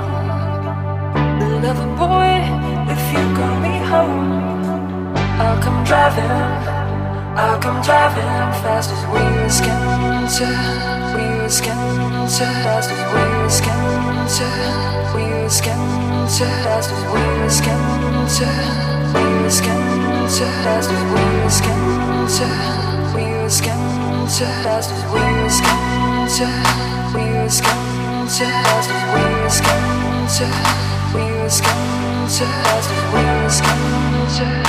gone. Lover boy, if you call me home, I'll come driving. I'll come driving fast as wheels can turn, wheels can turn, fast as wheels can turn, wheels can turn, fast as wheels can turn, wheels can turn, fast as wheels can turn, wheels can turn, fast as wheels can turn, wheels can turn. Wisconsin, Wisconsin, Wisconsin, Wisconsin, Wisconsin.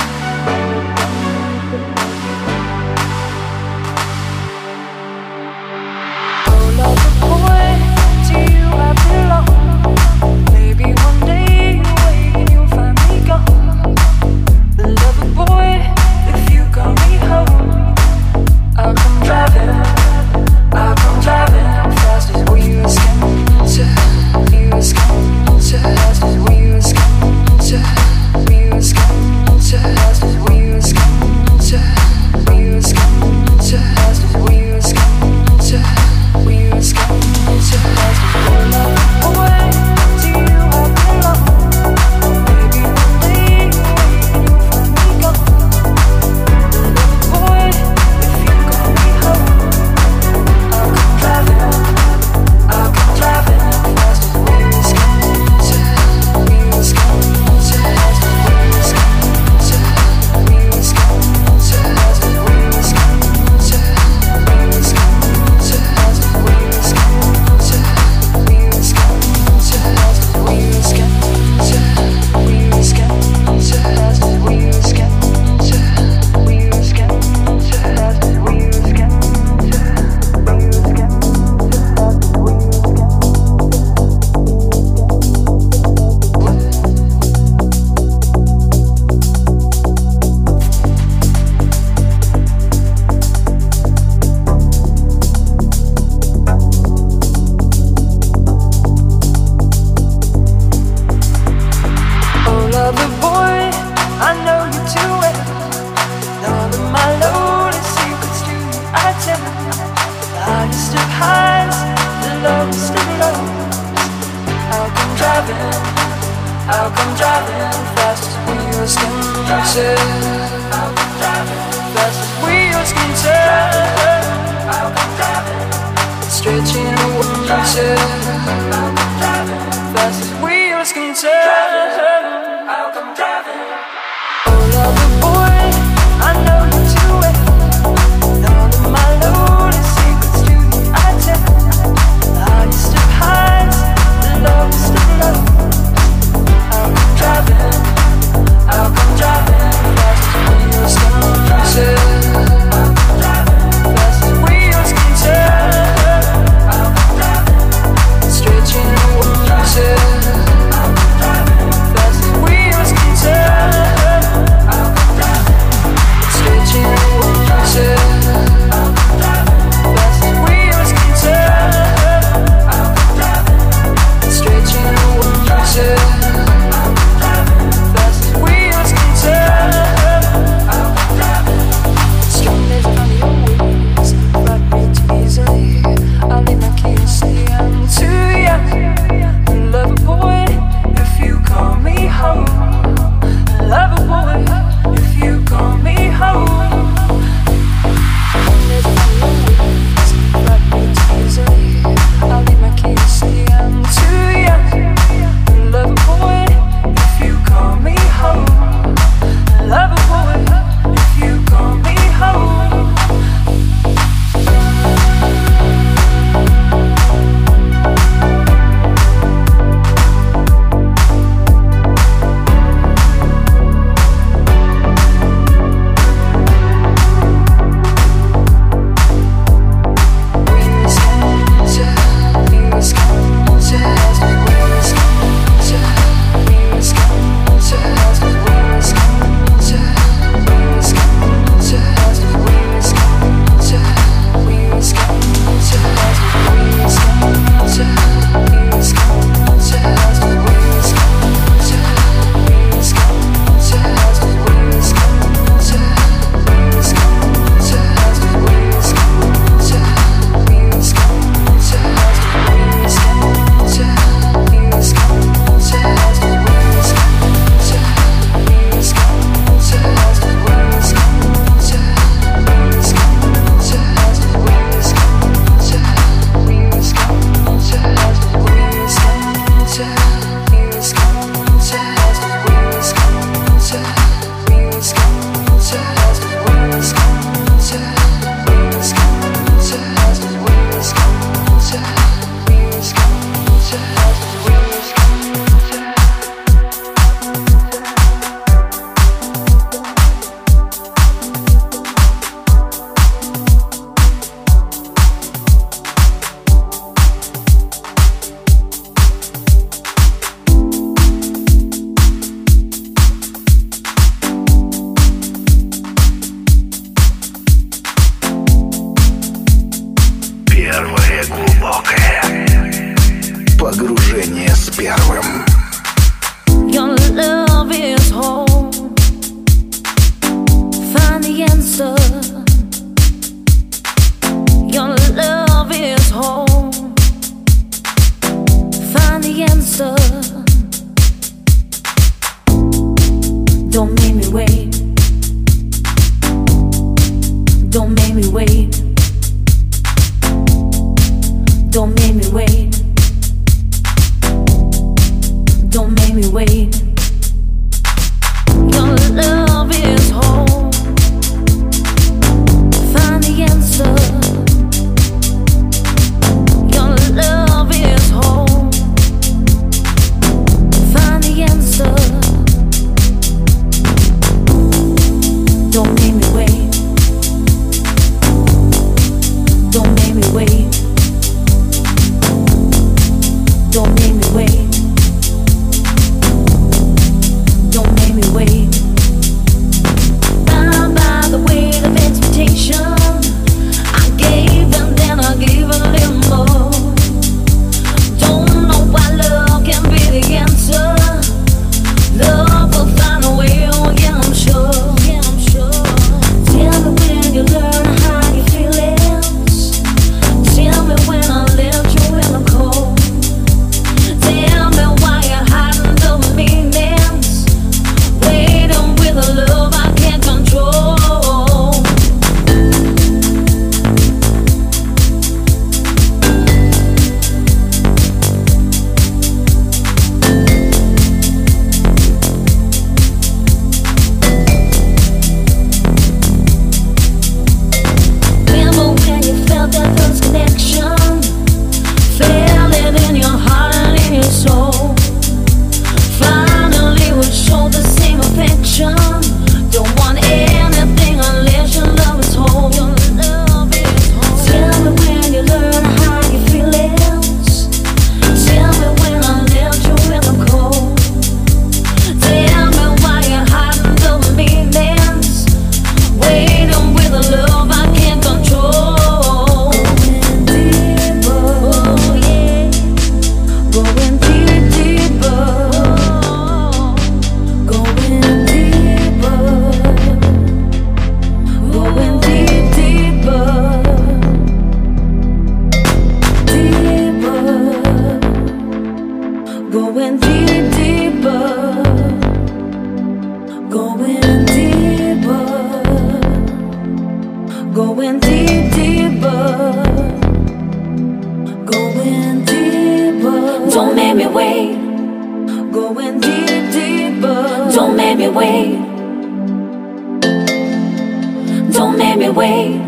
Make me wait.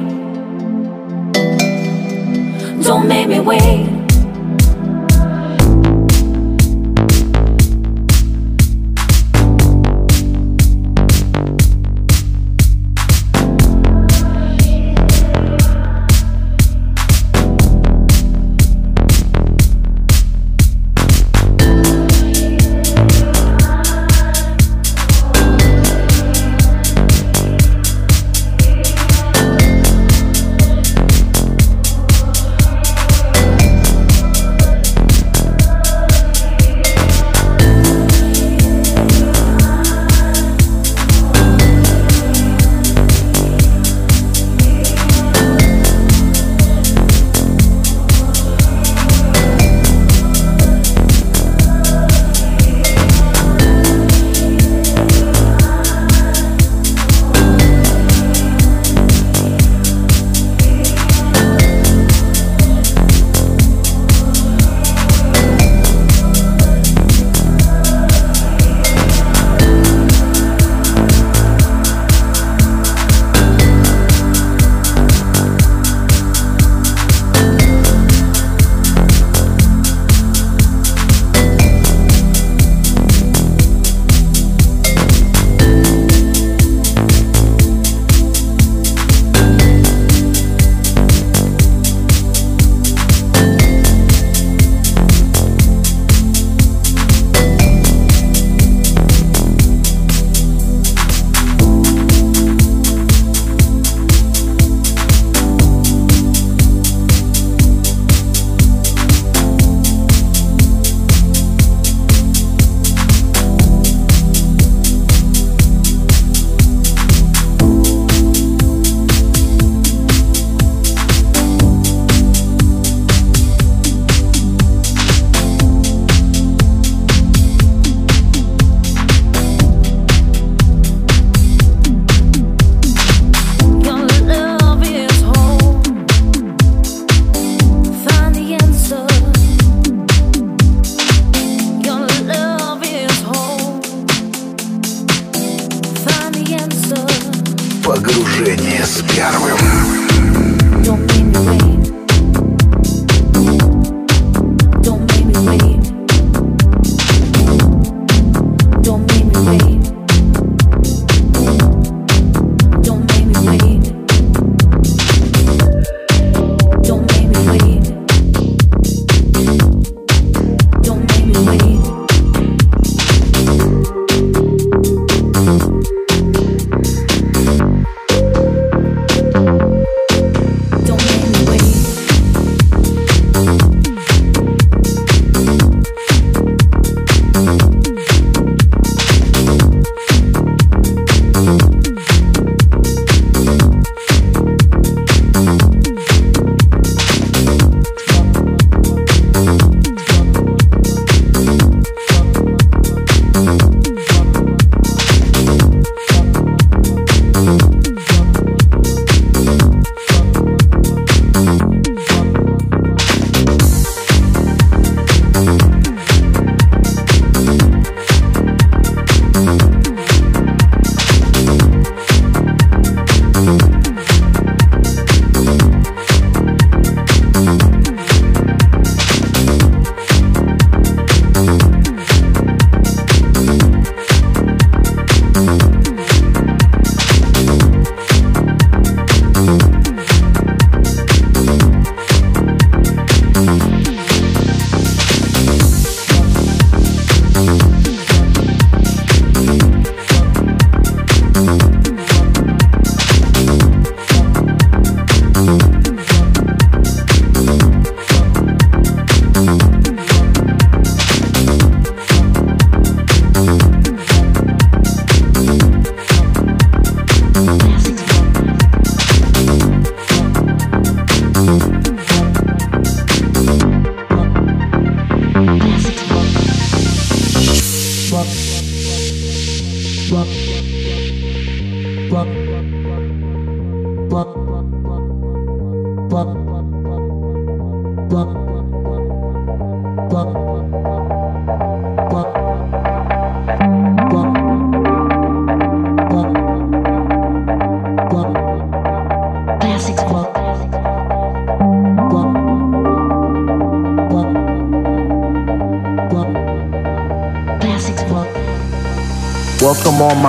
Don't make me wait.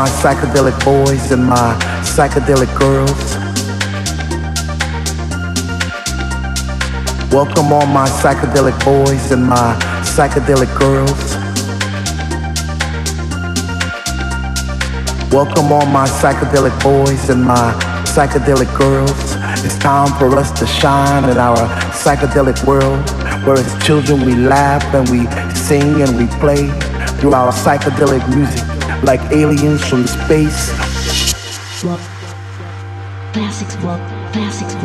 My psychedelic boys and my psychedelic girls. Welcome all my psychedelic boys and my psychedelic girls. Welcome all my psychedelic boys and my psychedelic girls. It's time for us to shine in our psychedelic world, where as children we laugh and we sing and we play through our psychedelic music like aliens from space. Classics Classics.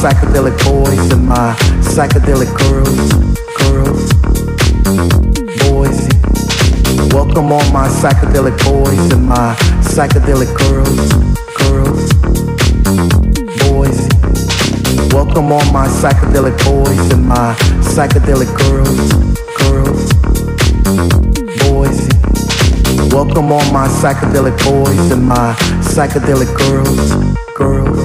Psychedelic boys and my psychedelic girls, girls, boys. Welcome all my psychedelic boys and my psychedelic girls, girls, boys. Welcome all my psychedelic boys and my psychedelic girls, girls, boys. Welcome all my psychedelic boys and my psychedelic girls, girls.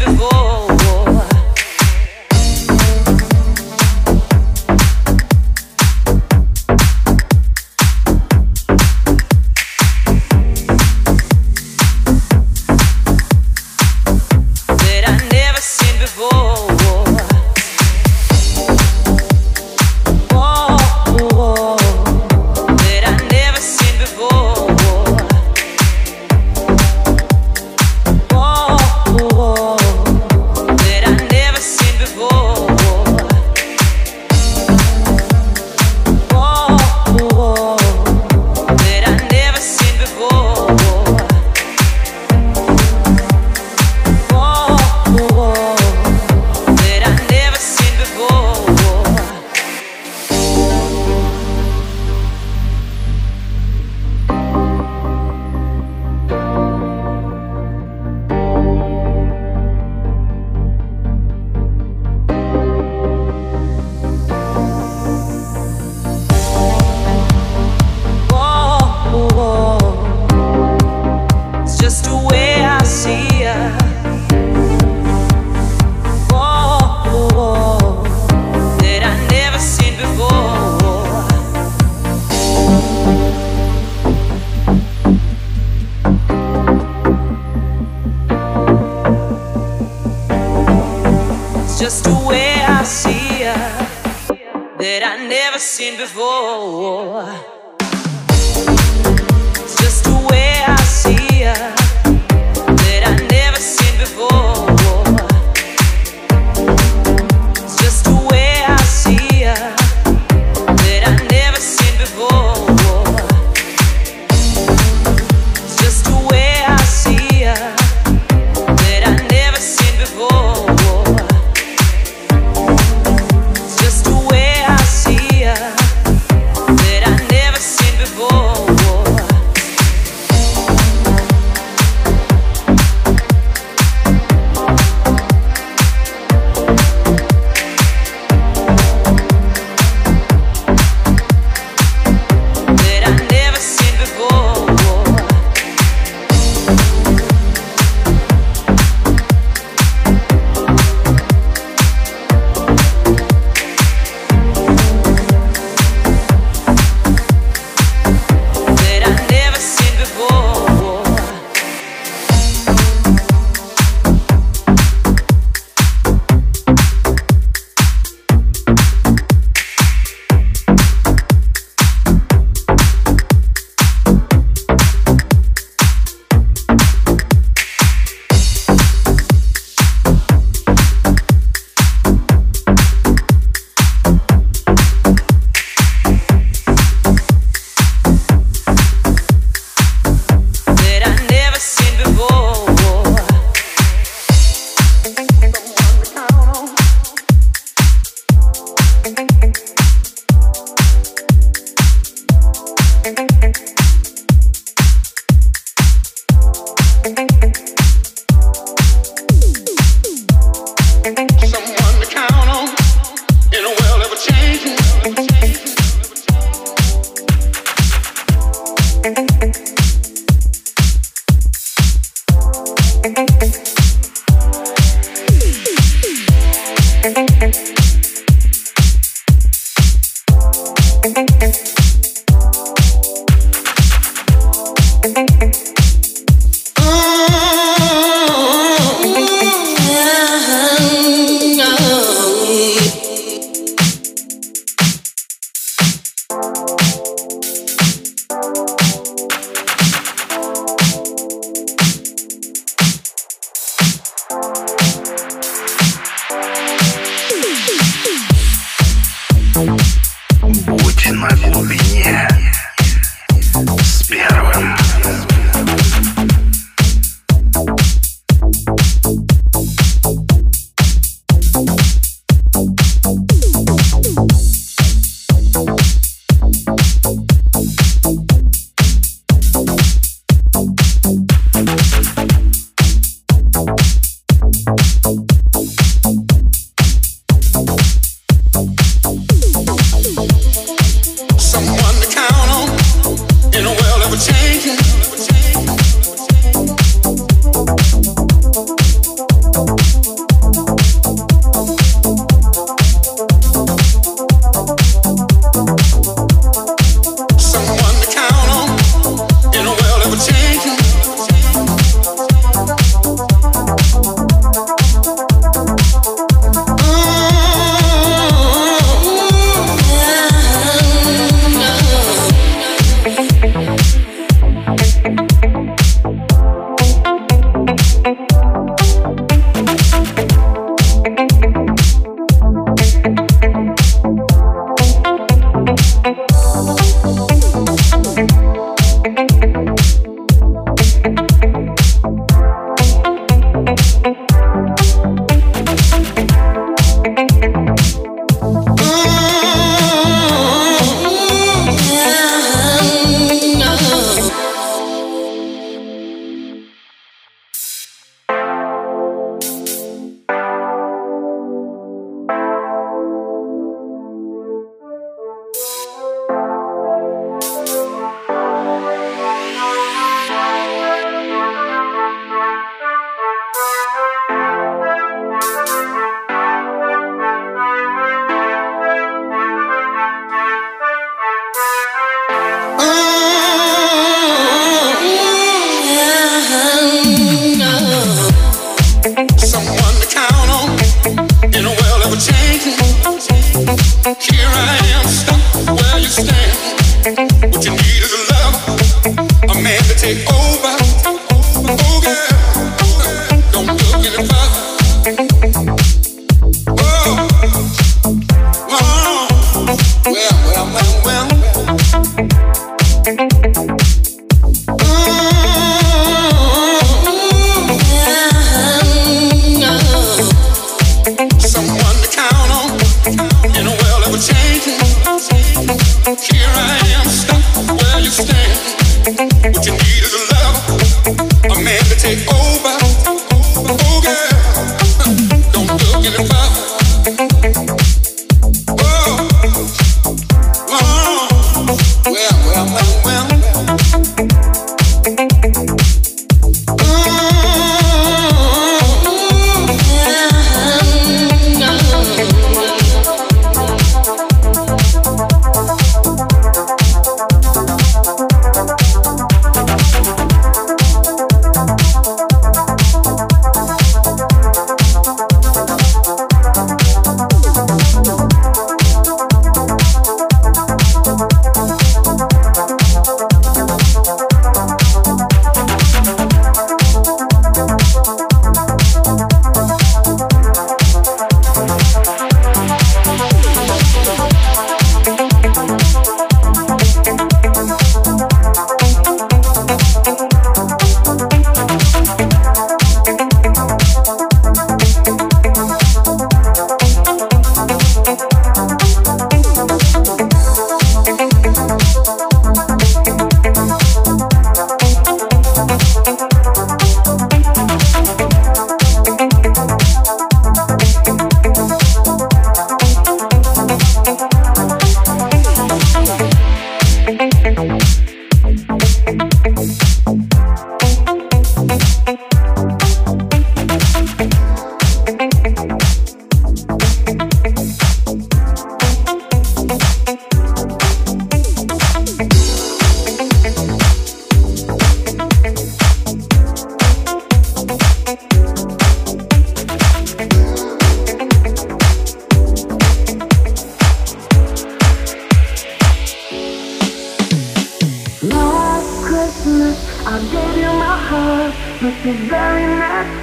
Before. Thank you.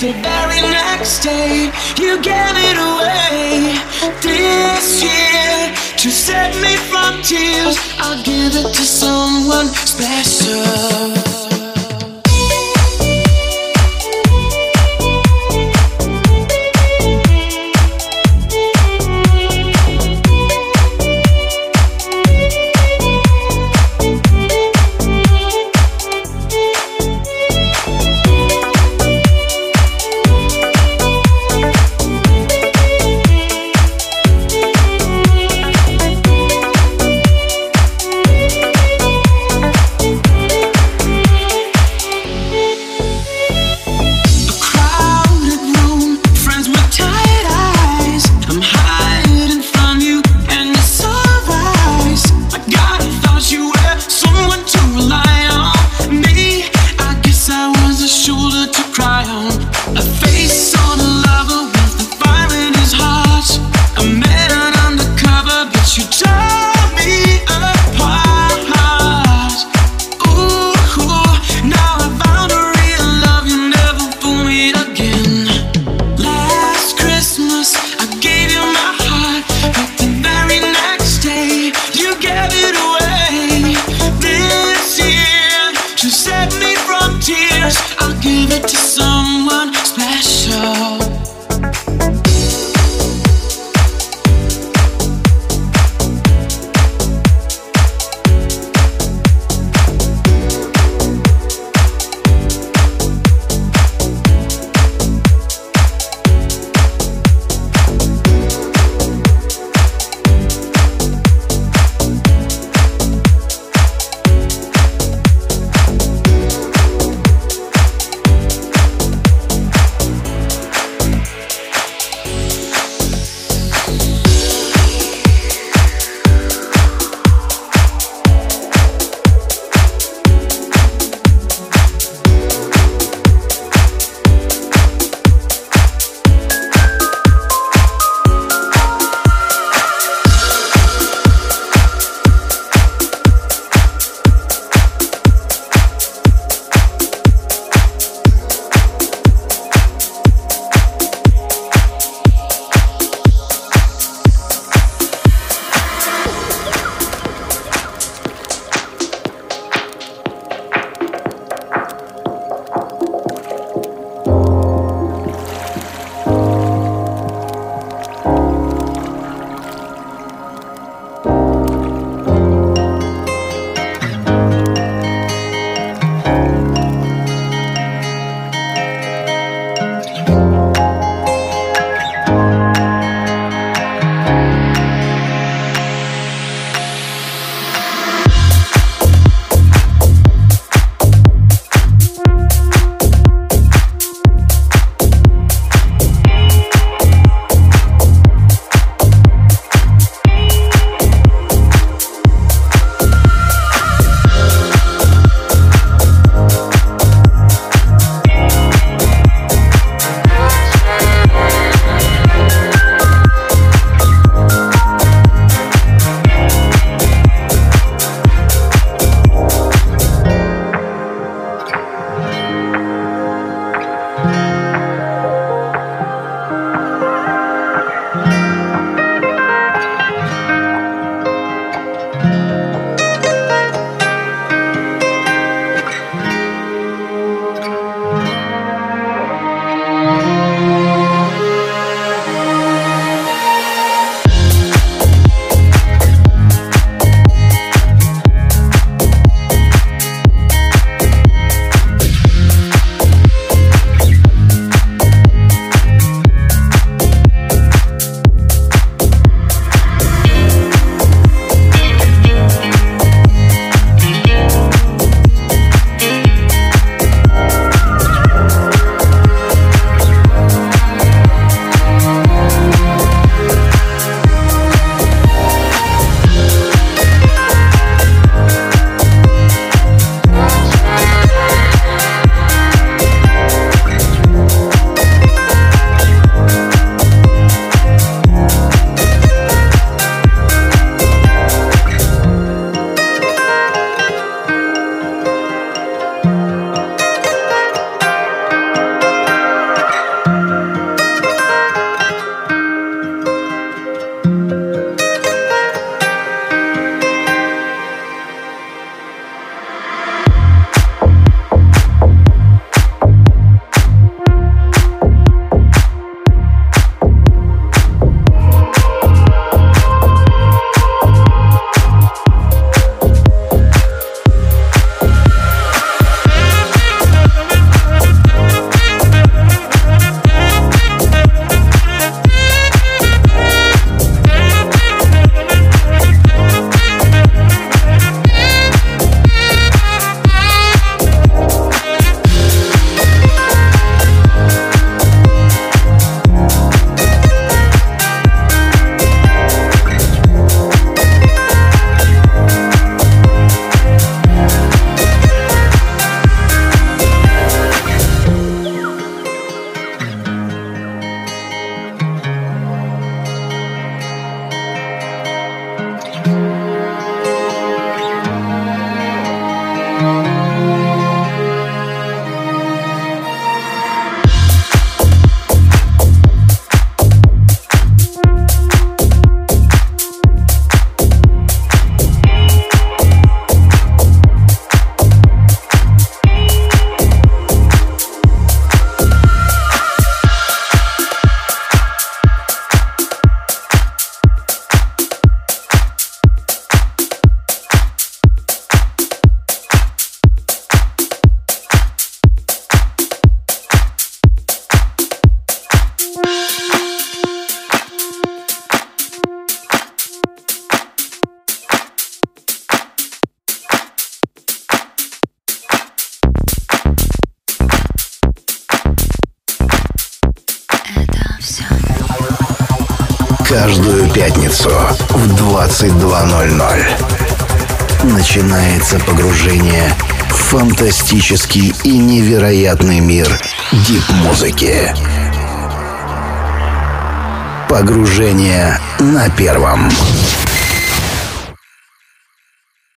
The very next day, you gave it away. This year, to save me from tears, I'll give it to someone special. Начинается погружение в фантастический и невероятный мир дип-музыки. Погружение на первом.